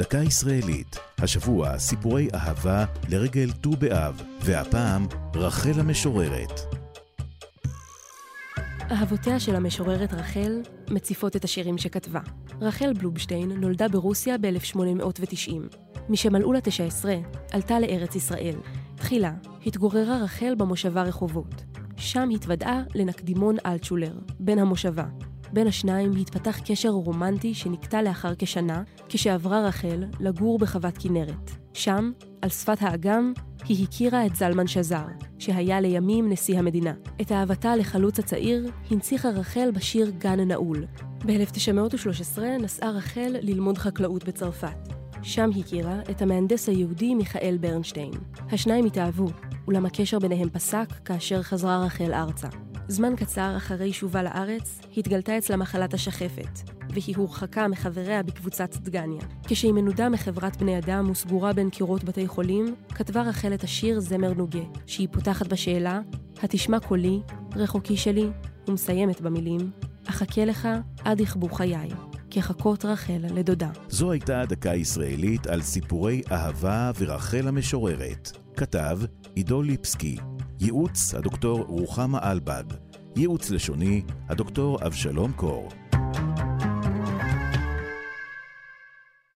דקה ישראלית, השבוע סיפורי אהבה לרגל ט"ו באב, והפעם רחל המשוררת. אהבותיה של המשוררת רחל מציפות את השירים שכתבה. רחל בלובשטיין נולדה ברוסיה ב-1890. משמלאו לה 19, עלתה לארץ ישראל. תחילה התגוררה רחל במושבה רחובות. שם התוודעה לנקדימון אלטשולר, בן המושבה. בין השניים התפתח קשר רומנטי שנקטע לאחר כשנה, כשעברה רחל לגור בחוות כנרת. שם, על שפת האגם, היא הכירה את זלמן שזר, שהיה לימים נשיא המדינה. את אהבתה לחלוץ הצעיר הנציחה רחל בשיר גן נעול. ב-1913 נסעה רחל ללמוד חקלאות בצרפת. שם הכירה את המהנדס היהודי מיכאל ברנשטיין. השניים התאהבו, אולם הקשר ביניהם פסק כאשר חזרה רחל ארצה. זמן קצר אחרי שובה לארץ, התגלתה אצלה מחלת השחפת, והיא הורחקה מחבריה בקבוצת דגניה. כשהיא מנודה מחברת בני אדם וסגורה בין קירות בתי חולים, כתבה רחל את השיר זמר נוגה, שהיא פותחת בשאלה, התשמע קולי, רחוקי שלי, ומסיימת במילים, אחכה לך עד יכבו חיי. כחכות רחל לדודה. זו הייתה דקה ישראלית על סיפורי אהבה ורחל המשוררת. כתב עידו ליפסקי. ייעוץ הדוקטור רוחמה אלבג. ייעוץ לשוני הדוקטור אבשלום קור.